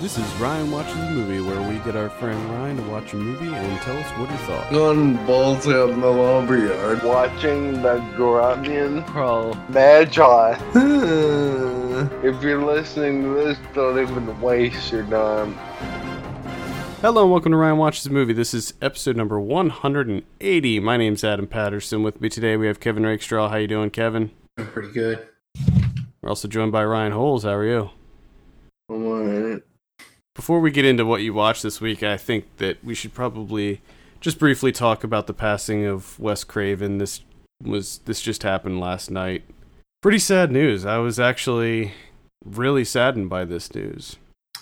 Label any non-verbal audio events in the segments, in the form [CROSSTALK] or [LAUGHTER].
This is Ryan Watches a Movie, where we get our friend Ryan to watch a movie and tell us what he thought. On balls out in the lumberyard. watching the Grunion Pro Magi. [LAUGHS] If you're listening to this, don't even waste your time. Hello and welcome to Ryan Watches a Movie. This is episode number 180. My name's Adam Patterson. With me today we have Kevin Rakestraw. How you doing, Kevin? I'm pretty good. We're also joined by Ryan Holes. How are you? I'm alright. Before we get into what you watched this week, I think that we should probably just briefly talk about the passing of Wes Craven. This was this just happened last night. Pretty sad news. I was actually really saddened by this news.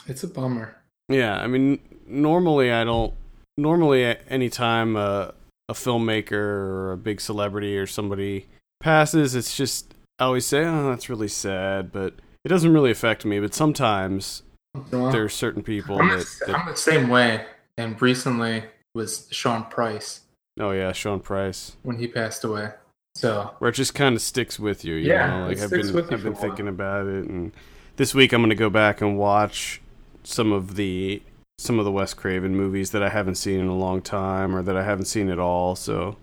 It's a bummer. Yeah, I mean, normally I don't. Normally, anytime a, a filmmaker or a big celebrity or somebody passes, it's just I always say, "Oh, that's really sad," but it doesn't really affect me. But sometimes there are certain people I'm, that, the, that I'm the same way. And recently was Sean Price Oh yeah, Sean Price. when he passed away. So Where it just kind of sticks with you. you Yeah, know? it like I've sticks been with you I've been for a while. thinking about it, and this week I'm going to go back and watch some of the some of the Wes Craven movies that I haven't seen in a long time, or that I haven't seen at all. So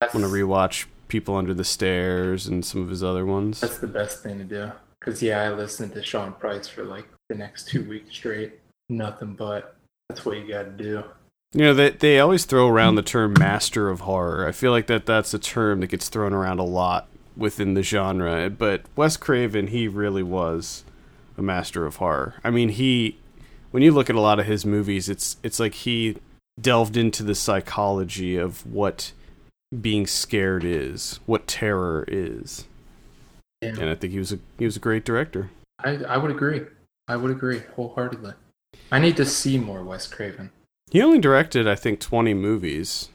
that's, I'm going to rewatch People Under the Stairs and some of his other ones. that's the best thing to do. Because, yeah, I listened to Sean Price for like the next two weeks straight. Nothing but. That's what you got to do. You know, they they always throw around the term master of horror. I feel like that that's a term that gets thrown around a lot within the genre. But Wes Craven, he really was a master of horror. I mean, he when you look at a lot of his movies, it's it's like he delved into the psychology of what being scared is, what terror is. And And I think he was a he was a great director. I, I would agree. I would agree wholeheartedly. I need to see more Wes Craven. He only directed I think 20 movies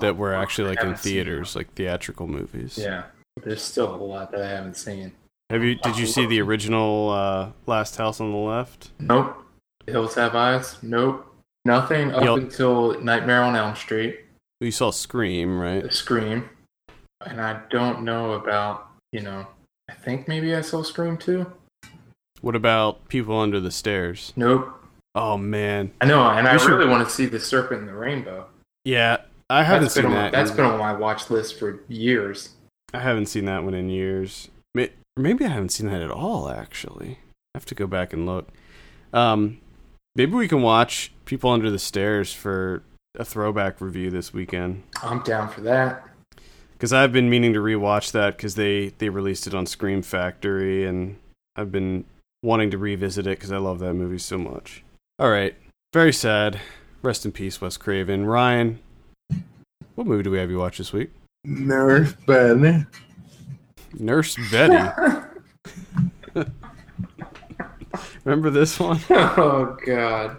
that were actually like in theaters, like theatrical movies. Yeah. There's still a lot that I haven't seen. Have you? Did you see the original uh, Last House on the Left? Nope. Hills Have Eyes? Nope. Nothing up until Nightmare on Elm Street. You saw Scream, right? Scream. And I don't know about, you know, I think maybe I saw Scream too. What about People Under the Stairs? Nope. Oh man, I know, and I should- really want to see The Serpent and the Rainbow. yeah, I haven't That's seen been on, that. That's been on my watch list for years. I haven't seen that one in years. Maybe I haven't seen that at all. Actually, I have to go back and look. Um, maybe we can watch People Under the Stairs for a throwback review this weekend. I'm down for that. Because I've been meaning to rewatch that because they they released it on Scream Factory, and I've been wanting to revisit it because I love that movie so much. All right, very sad. Rest in peace, Wes Craven. Ryan, what movie do we have you watch this week? Nurse Betty. Nurse Betty. [LAUGHS] Remember this one? [LAUGHS] oh God.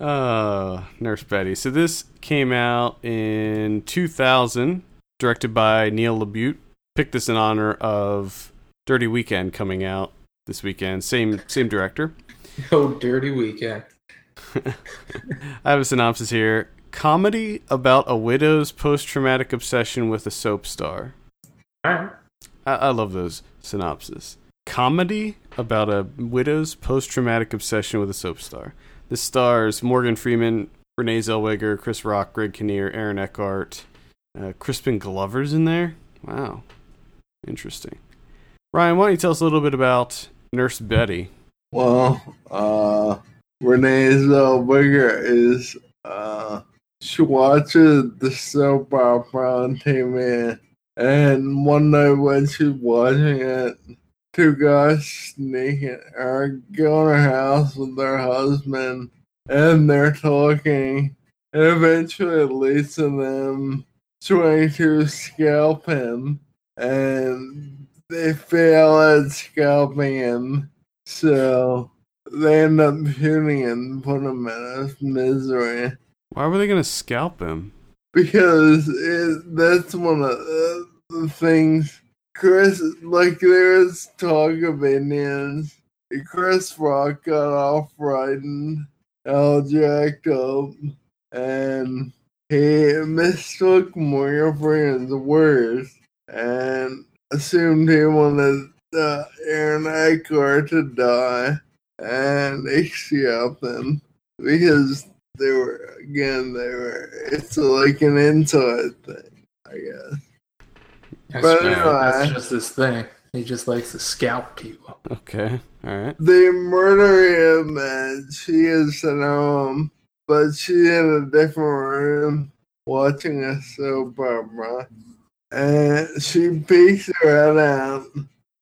Uh, Nurse Betty. So this came out in 2000, directed by Neil LaBute. Picked this in honor of Dirty Weekend coming out this weekend. Same same director. [LAUGHS] Oh, dirty weekend. [LAUGHS] I have a synopsis here. Comedy about a widow's post-traumatic obsession with a soap star. All right. I, I love those synopses. Comedy about a widow's post-traumatic obsession with a soap star. This stars Morgan Freeman, Renee Zellweger, Chris Rock, Greg Kinnear, Aaron Eckhart, uh, Crispin Glover's in there. Wow, interesting. Ryan, why don't you tell us a little bit about Nurse Betty? Well, uh, Renee Zellweger is, uh, she watches the soap opera on TV. And one night when she's watching it, two guys sneak in, or go her house with their husband, and they're talking. And eventually it leads to them trying to scalp him. And they fail at scalping him. So they end up shooting him and put him in his misery. Why were they gonna scalp him? Because it, that's one of the, things Chris, like there's talk of Indians. Chris Rock got off all jacked up, and he mistook Morgan Freeman's words and assumed he wanted uh, Aaron Eckhart to die. and they scalp them because they were again they were it's like an inside thing, I guess. That's, But anyway. that's just his thing. He just likes to scalp people. Okay. All right. They murder him and she is at home, but she's in a different room watching a soap opera. And she peeks her out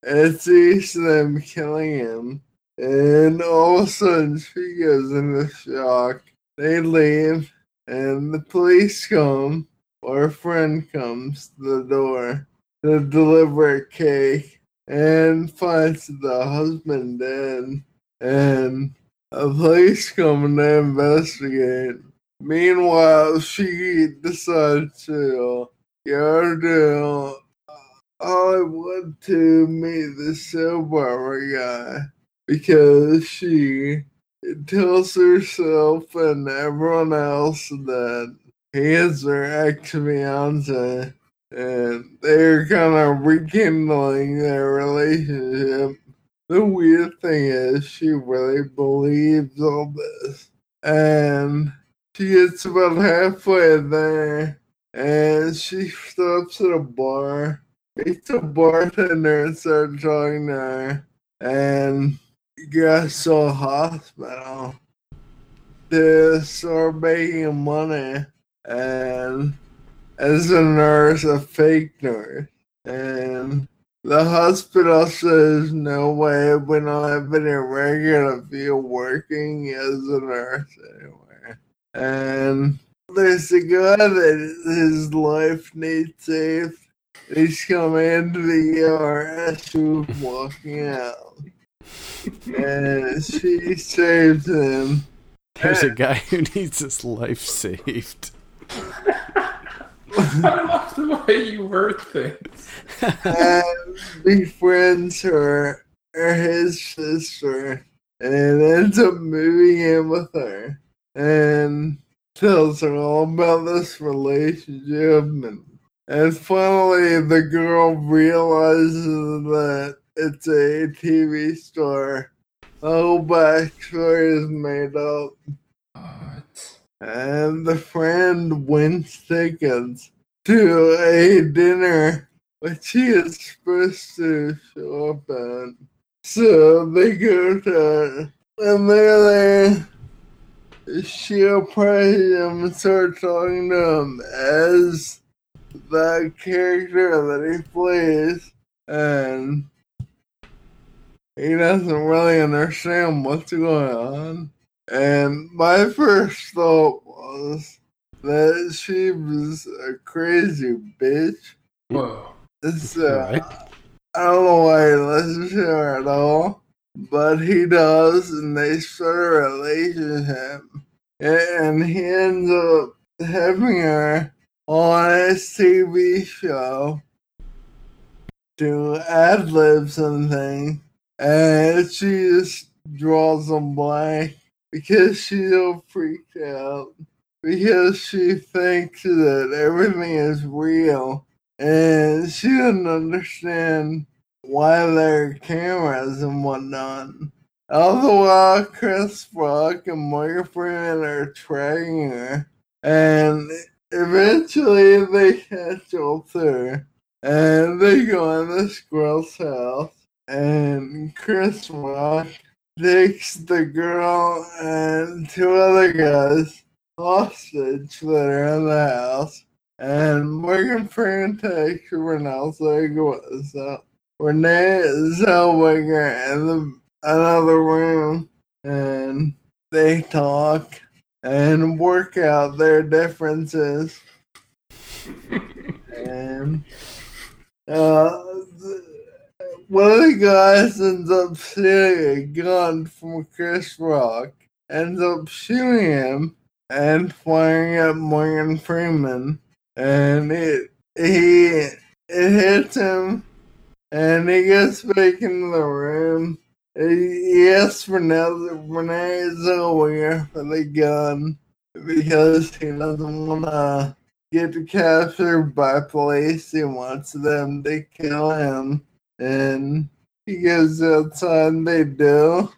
and sees them killing him. And all of a sudden she goes into shock. They leave and the police come, or a friend comes to the door to deliver a cake and finds the husband dead. And the police come to investigate. Meanwhile, she decides to go uh, I want to meet the opera guy because she tells herself and everyone else that he is her ex fiance and they're kind of rekindling their relationship. The weird thing is, she really believes all this. And she gets about halfway there and she stops at a bar, meets a bartender and starts talking to her. And gets to a hospital to start making money. And as a nurse, a fake nurse. And the hospital says, no way, we don't have any of you working as a nurse anywhere. And there's a guy that his life needs saved. He's coming into the ER as she was walking out. And she saves him. There's a guy who needs his life saved. I love the way you word things. and befriends her or his sister and ends up moving in with her and tells her all about this relationship and, and finally the girl realizes that it's a TV star. The whole backstory is made up. What? and the friend wins tickets to a dinner which he is supposed to show up at. So they go to and they're there. She approaches him and starts talking to him as the character that he plays and he doesn't really understand what's going on. And my first thought was that she was a crazy bitch. Whoa. So Alright. Uh, I don't know why he listens to her at all, but he does, and they start a relationship. And he ends up having her on his TV show to ad libs and things, and she just draws them blank because she's so freaked out. Because she thinks that everything is real. And she doesn't understand are cameras and whatnot. All the while, Chris Rock and Morgan Freeman are tracking her, and eventually they catch up to her, and they go in this girl's house, and Chris Rock takes the girl and two other guys hostage that are in the house. And Morgan Freeman takes Renee Zellweger, Renee Zellweger in the, another room, and they talk and work out their differences. [LAUGHS] and uh, one of the guys ends up stealing a gun from Chris Rock, ends up shooting him and firing at Morgan Freeman, and it he it hits him, and he gets back into the room. He, asks Renee Renee Zellweger for the gun because he doesn't want to get captured by police. He wants them to kill him and he goes outside they do.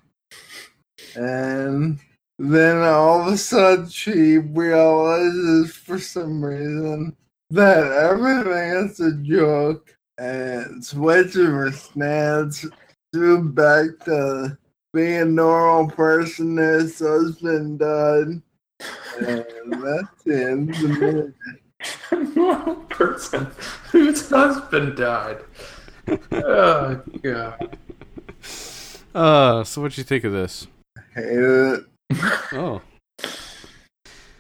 and then all of a sudden she realizes for some reason that everything is a joke and switches her stance to back to being a normal person his husband died. And that's the end the movie. [LAUGHS] normal person whose husband died. Oh god. Uh, so what'd you think of this? Hated it. Oh,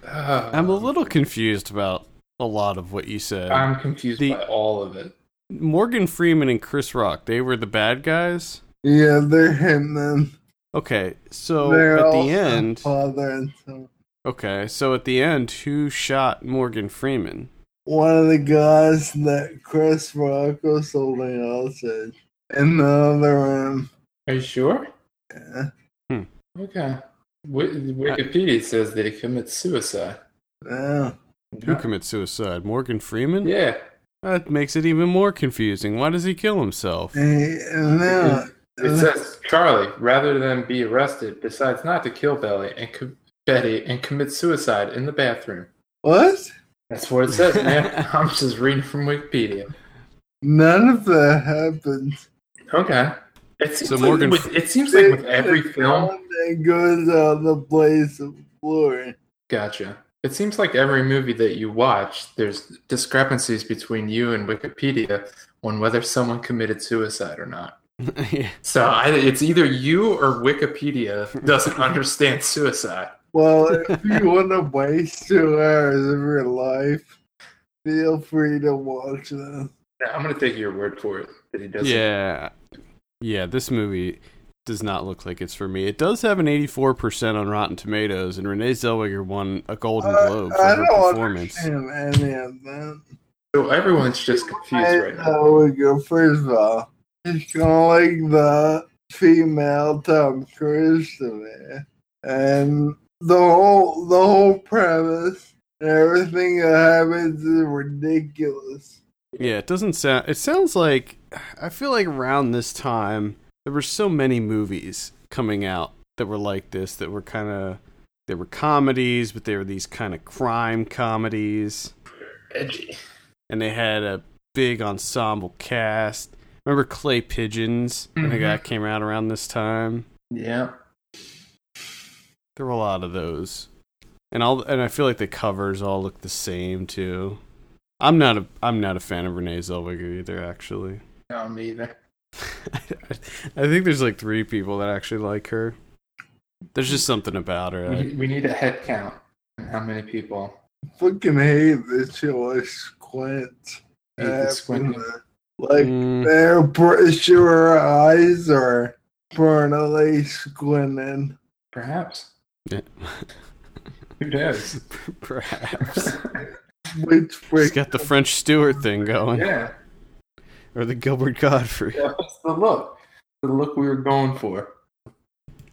Uh, I'm a little confused about a lot of what you said. I'm confused The- by all of it. Morgan Freeman and Chris Rock, they were the bad guys? Yeah, they're hitmen. Okay, so they're at the end, father and son. okay, so at the end, who shot Morgan Freeman? One of the guys that Chris Rock was holding hostage in the other room. Are you sure? Yeah. Hmm. Okay. Wi- Wikipedia says that he commits suicide. yeah. Who commits suicide? Morgan Freeman? Yeah. That makes it even more confusing. Why does he kill himself? And, and now, It says Charlie, rather than be arrested, decides not to kill Belly and co- Betty and commits suicide in the bathroom. what? That's what it says, man. [LAUGHS] I'm just reading from Wikipedia. None of that happened. Okay. It seems, So like Morgan- with, it seems like with every film. It goes on the place of glory. Gotcha. It seems like every movie that you watch, there's discrepancies between you and Wikipedia on whether someone committed suicide or not. [LAUGHS] yeah. So I, it's either you or Wikipedia doesn't understand suicide. Well, if you want to waste two hours of your life, feel free to watch this. Now, I'm going to take your word for it that he doesn't. Yeah. Yeah, this movie does not look like it's for me. It does have an 84% on Rotten Tomatoes, and Renee Zellweger won a Golden Uh, Globe for I her don't performance. understand any of that. So everyone's just confused right now. Oh, we go. First of all, it's kind of like the female Tom Cruise to me, and the whole the whole premise and everything that happens is ridiculous. Yeah, it doesn't sound. It sounds like. I feel like around this time, there were so many movies coming out that were like this, that were kind of. They were comedies, but they were these kind of crime comedies. Edgy. and they had a big ensemble cast. Remember Clay Pigeons? I think Mhm. that came out around this time. Yeah. There were a lot of those, and all and I feel like the covers all look the same too. I'm not a I'm not a fan of Renee Zellweger either. Actually, No, me either. [LAUGHS] I think there's like three people that actually like her. There's just something about her. We, we need a head count. How many people? Fucking hate that she always squints. Hate the squinting. Like Mm, they're pretty sure her eyes are permanently squinting. Perhaps. yeah. Who knows? [LAUGHS] Perhaps Which she's freak got the French Stewart thing going, yeah. Or the Gilbert Gottfried. That's the look. The look we were going for.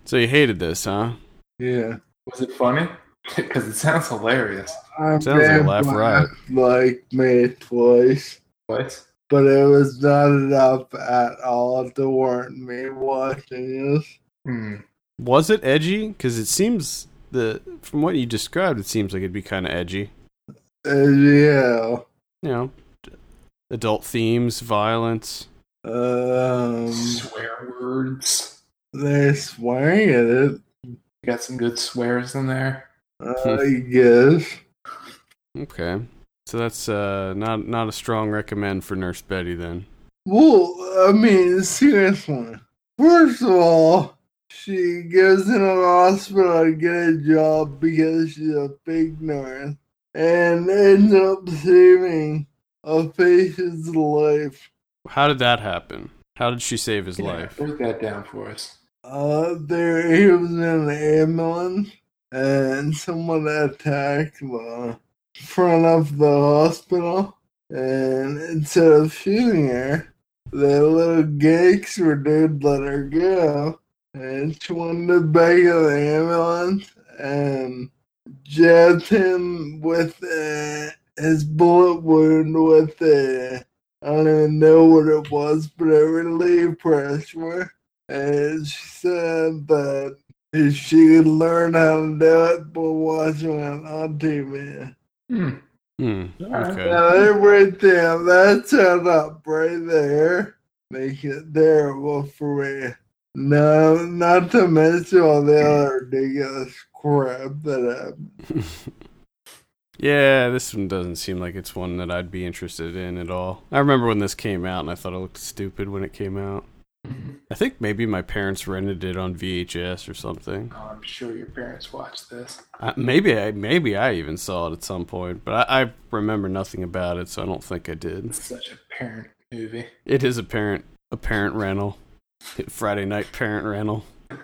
So you hated this, huh? yeah. Was it funny? [LAUGHS] Because it sounds hilarious. I Sounds like a been laugh riot. Like me twice. What? but it was not enough at all to warrant me watching this. Hmm. Was it edgy? Because it seems the from what you described, it seems like it'd be kind of edgy. Uh, yeah. You know, adult themes, violence. Um, Swear words. they're swearing at it, got some good swears in there. I guess. Okay, so that's uh not not a strong recommend for Nurse Betty then. Well, I mean, seriously. First of all, she goes in a hospital to get a job because she's a fake nurse and ends up saving a patient's life. How did that happen? How did she save his Yeah, life? Break that down for us. Uh, there he was in an ambulance, and someone attacked the front of the hospital. And instead of shooting her, the little gangster dude let her go, and she went to the back of the ambulance and jabbed him with uh, his bullet wound with I don't even know what it was, but it relieved pressure. And she said that if she could learn how to do it by watching it on TV. Hmm. Hmm. Alright. Okay. Now, there. That's set up right there make it terrible for me. No, not to mention all the other ridiculous crap that happened. [LAUGHS] yeah, this one doesn't seem like it's one that I'd be interested in at all. I remember when this came out, and I thought it looked stupid when it came out. I think maybe my parents rented it on VHS or something. Oh, I'm sure your parents watched this. Uh, maybe I maybe I even saw it at some point, but I, I remember nothing about it, so I don't think I did. It's such a parent movie. It is a parent a parent rental, [LAUGHS] Friday night parent rental. [LAUGHS]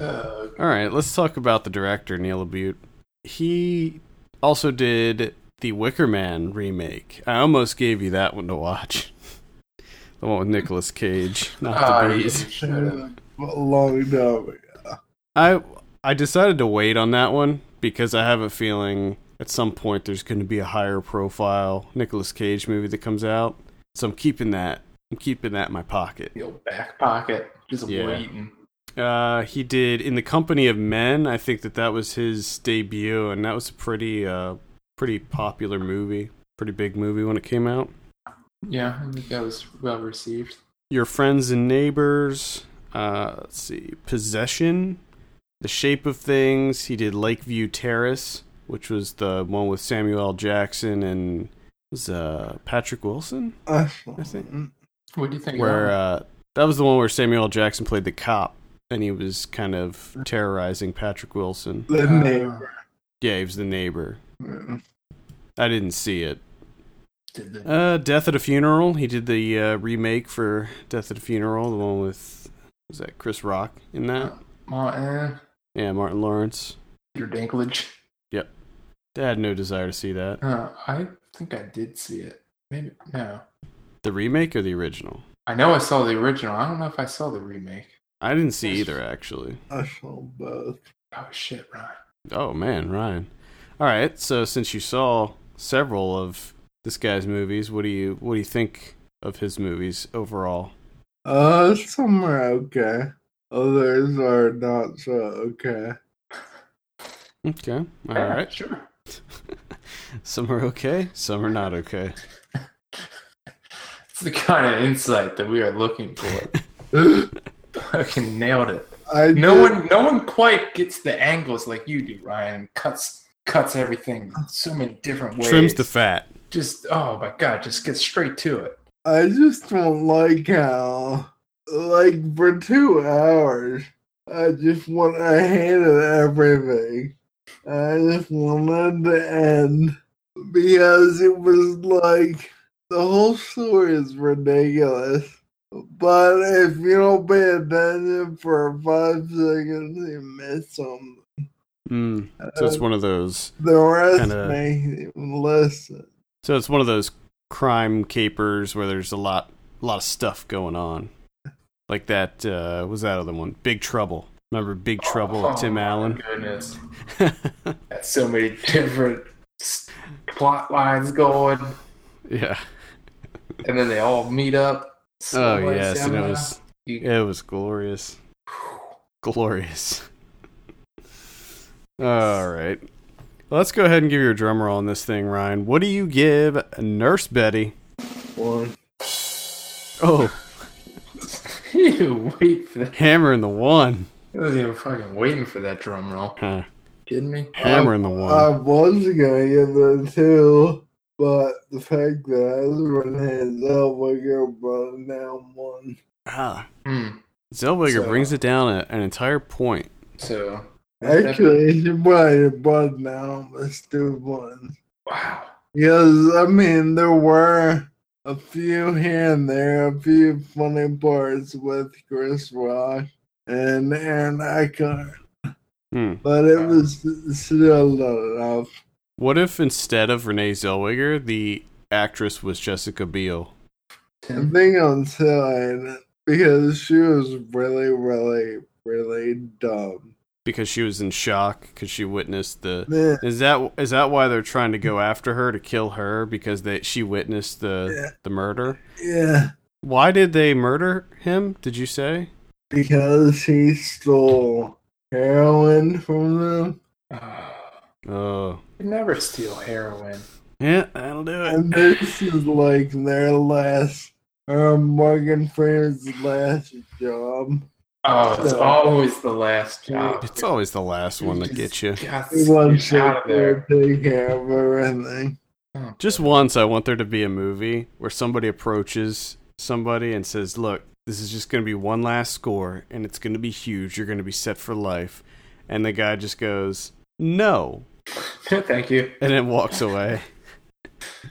Uh, All right, let's talk about the director Neil LaBute. He also did the Wicker Man remake. I almost gave you that one to watch. The one with Nicolas Cage, not ah, the bees. should have. A long ago. I I decided to wait on that one because I have a feeling at some point there's going to be a higher profile Nicolas Cage movie that comes out. So I'm keeping that. I'm keeping that in my pocket. Your back pocket, just Yeah. waiting. Uh, he did in the company of men. I think that that was his debut, and that was a pretty uh pretty popular movie, pretty big movie when it came out. Yeah, I think that was well received. Your friends and neighbors. Uh, let's see, possession, the shape of things. He did Lakeview Terrace, which was the one with Samuel L. Jackson and was uh Patrick Wilson. I think- What do you think? Where uh, that was the one where Samuel L. Jackson played the cop, and he was kind of terrorizing Patrick Wilson. The Uh, neighbor. Yeah, he was the neighbor. Yeah. I didn't see it. Did the, Uh, Death at a Funeral. He did the uh, remake for Death at a Funeral, the one with was that Chris Rock in that? Martin, Yeah, Martin Lawrence. Peter Dinklage. Yep. I had no desire to see that. Uh, I think I did see it. Maybe no. The remake or the original? I know I saw the original. I don't know if I saw the remake. I didn't see either, actually. I saw both. Oh shit, Ryan. Oh man, Ryan. All right, so since you saw several of this guy's movies, what do you what do you think of his movies overall? Uh, some are okay. Others are not so okay. Okay, all right. Sure. [LAUGHS] Some are okay, some are not okay. [LAUGHS] It's the kind of insight that we are looking for. [LAUGHS] Fucking nailed it. I No did- one, no one quite gets the angles like you do, Ryan. Cuts, cuts everything so many different ways. Trims the fat. Just, oh my god, just get straight to it. I just don't like how, like, for two hours, I just want, I hated everything. I just wanted to end because it was like the whole story is ridiculous. But if you don't pay attention for five seconds, you miss something. Mm. So it's one of those. The rest Kinda- makes you listen. So it's one of those crime capers where there's a lot, a lot of stuff going on. Like that uh, was that other one, Big Trouble. Remember Big Trouble with Tim Oh, my Allen? Goodness, [LAUGHS] got so many different plot lines going, yeah. and then they all meet up. Oh Subway yes, and it was You- it was glorious, glorious. [LAUGHS] All right, let's go ahead and give you a drum roll on this thing, Ryan. What do you give Nurse Betty? One. Oh, [LAUGHS] you wait for that. hammer in the one. I wasn't even fucking waiting for that drum roll. Huh. Kidding me? Hammer in the uh, I one. was gonna give it two, but the fact that Ezra Zellweger brought it down one. Ah, Hmm. Zellweger So- brings it down a, an entire point. So Actually, she probably brought it down almost two ones. wow. Because, I mean, there were a few here and there, a few funny parts with Chris Rock and Aaron Eckhart, Hmm. but it was still not enough. What if instead of Renee Zellweger, the actress was Jessica Biel? I think I'm because she was really, really, really dumb. Because she was in shock because she witnessed the. Man, Is that is that why they're trying to go after her to kill her because they she witnessed the Yeah. the murder? yeah, Why did they murder him? Did you say? because he stole heroin from them. Oh, never steal heroin. yeah, that'll do it. And this is like their last, uh, Morgan Freeman's last job. Oh, it's So- always the last job. It's always the last one that gets you. Got He wants out of to there. take care of everything. Just once, I want there to be a movie where somebody approaches somebody and says, "Look, this is just going to be one last score, and it's going to be huge. You're going to be set for life." And the guy just goes, "No," [LAUGHS] Thank you. and then walks away.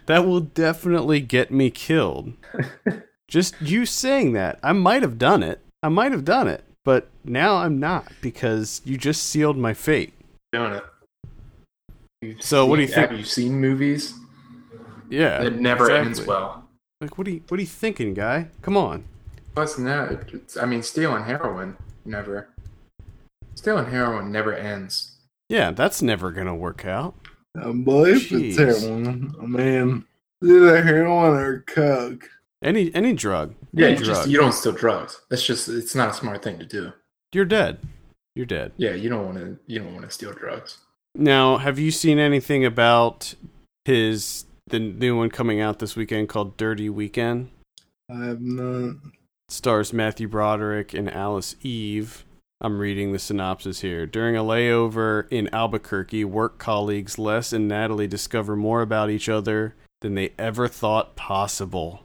that will definitely get me killed. [LAUGHS] Just you saying that, I might have done it. I might have done it, but now I'm not because you just sealed my fate. Doing it. You've So what do you think- Have you seen movies? Yeah, It never exactly. ends well. Like, what are you, what are you thinking, guy? Come on. Plus, no, it's, I mean, stealing heroin never. Stealing heroin never ends. Yeah, that's never gonna work out. I believe it's Jeez. heroin. I mean, it's either heroin or coke. Any any drug. Yeah, Any you drug. just you don't steal drugs. That's just it's not a smart thing to do. You're dead. You're dead. Yeah, you don't want to you don't want to steal drugs. Now, have you seen anything about his the new one coming out this weekend called Dirty Weekend? I have not. stars Matthew Broderick and Alice Eve. I'm reading the synopsis here. During a layover in Albuquerque, work colleagues Les and Natalie discover more about each other than they ever thought possible.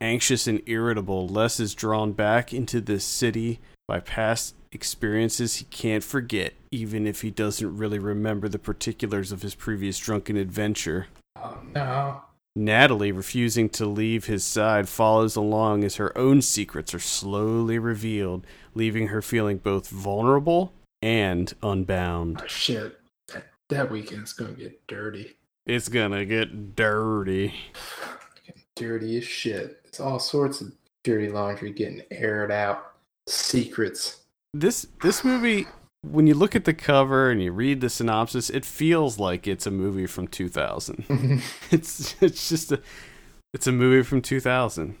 Anxious and irritable, Les is drawn back into this city by past experiences he can't forget, even if he doesn't really remember the particulars of his previous drunken adventure. Oh no. Natalie, refusing to leave his side, follows along as her own secrets are slowly revealed, leaving her feeling both vulnerable and unbound. Oh, shit. That, that weekend's gonna get dirty. It's gonna get dirty. Dirty as shit. It's all sorts of dirty laundry getting aired out. Secrets. This this movie, when you look at the cover and you read the synopsis, it feels like it's a movie from 2000. Mm-hmm. [LAUGHS] It's it's just a it's a movie from 2000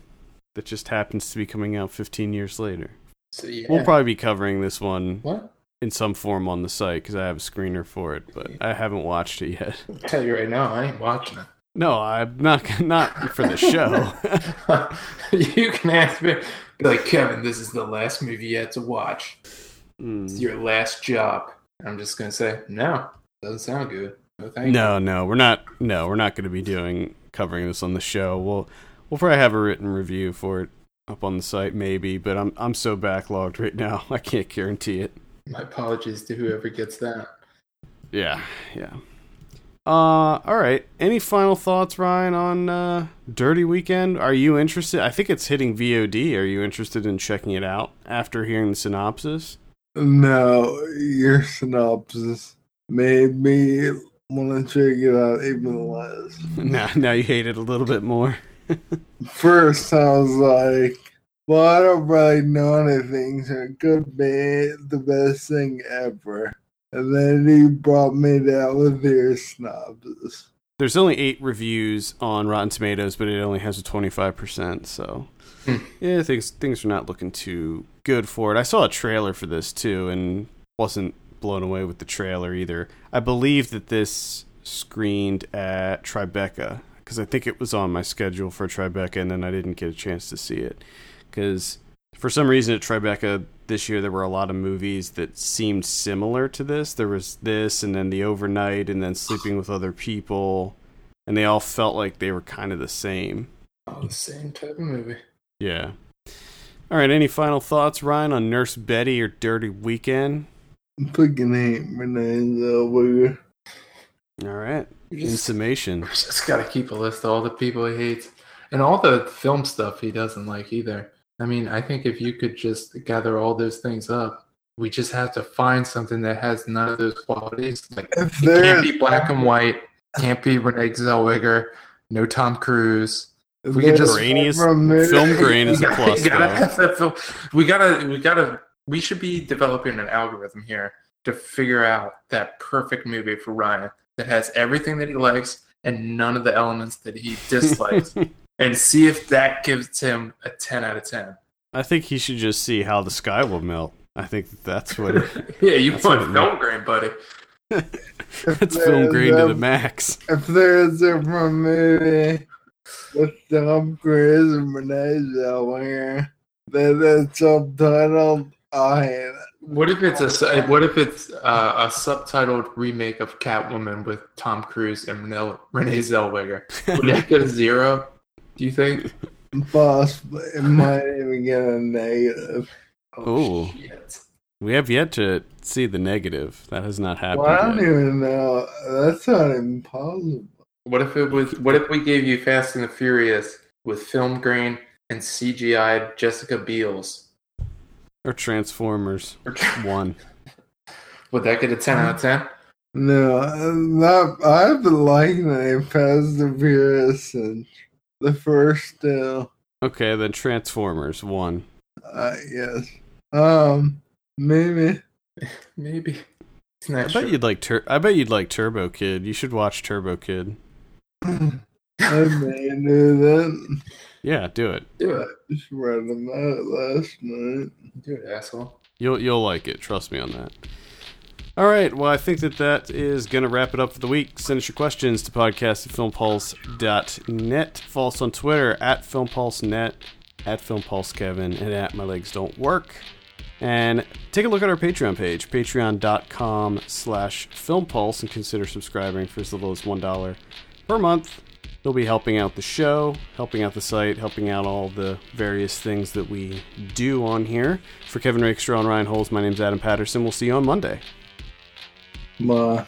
that just happens to be coming out 15 years later. so yeah. We'll probably be covering this one what? in some form on the site because I have a screener for it, but I haven't watched it yet. I'll tell you right now, I ain't watching it. No, I'm not not for the show. [LAUGHS] you can ask me, like, Kevin, this is the last movie had to watch. It's Mm. your last job. I'm just gonna say, no, doesn't sound good. No, No, no, we're not. No, we're not going to be doing covering this on the show. We'll we'll probably have a written review for it up on the site, maybe. But I'm I'm so backlogged right now, [LAUGHS] I can't guarantee it. My apologies to whoever gets that. Yeah, yeah. Uh, all right. Any final thoughts, Ryan, on uh, Dirty Weekend? Are you interested? I think it's hitting VOD. Are you interested in checking it out after hearing the synopsis? No, your synopsis made me want to check it out even less. [LAUGHS] now, now you hate it a little bit more. [LAUGHS] First, I was like, well, I don't really know anything, so it could be the best thing ever. And then he brought me down with your synopsis. There's only eight reviews on Rotten Tomatoes, but it only has a 25%. So, Hmm. yeah, things things are not looking too good for it. I saw a trailer for this too, and wasn't blown away with the trailer either. I believe that this screened at Tribeca because I think it was on my schedule for Tribeca, and then I didn't get a chance to see it because for some reason at Tribeca this year there were a lot of movies that seemed similar to this. There was this, and then the overnight, and then sleeping with other people, and they all felt like they were kind of the same. Oh, the same type of movie. Yeah. All right. Any final thoughts, Ryan, on Nurse Betty or Dirty Weekend? Fucking hate Renee Zellweger. All right. You In just, summation, we just gotta keep a list of all the people he hates and all the film stuff he doesn't like either. I mean, I think if you could just gather all those things up, we just have to find something that has none of those qualities. Like If it can't be black and white, can't be Renee Zellweger, no Tom Cruise. If we could just- Grainy is- ever a film grain is [LAUGHS] a We gotta- plus, we gotta though. have that film- We gotta, we gotta, we should be developing an algorithm here to figure out that perfect movie for Ryan that has everything that he likes and none of the elements that he [LAUGHS] dislikes, and see if that gives him a ten out of ten. I think he should just see how the sky will melt. I think that's what it, [LAUGHS] Yeah, you That's want film grain, buddy. it's film grain to the max. If there's a movie with Tom Cruise and Renee Zellweger that is subtitled, I. What if it's a su- what if it's uh, a subtitled remake of Catwoman with Tom Cruise and Renee, Renee Zellweger? Would that get a zero? Do you think? Possibly, it might even get a negative. Ooh. shit. We have yet to see the negative. That has not happened. Well, I don't yet. even know. That's not even possible. What if it was? What if we gave you Fast and the Furious with film grain and CGI Jessica Biel's? Or Transformers [LAUGHS] one. Would that get a ten out of ten? No, I'm not. I've been liking it Fast and the Furious since the first two. Okay, then Transformers one. Uh, yes. Um, maybe. [LAUGHS] Maybe. I bet sure. you'd like Tur- I bet you'd like Turbo Kid. You should watch Turbo Kid. I may do that. Yeah, do it. do it. Just read them out last night. Do it, asshole. You'll you'll like it. Trust me on that. All right. Well, I think that that is going to wrap it up for the week. Send us your questions to podcast at filmpulse.net. Follow us on Twitter at filmpulsenet, at filmpulsekevin, and at my legs don't work. And take a look at our Patreon page, patreon.com slash filmpulse, and consider subscribing for as little as $1 per month. You'll be helping out the show, helping out the site, helping out all the various things that we do on here. For Kevin Rakestraw and Ryan Holes, my name's Adam Patterson. We'll see you on Monday. Bye.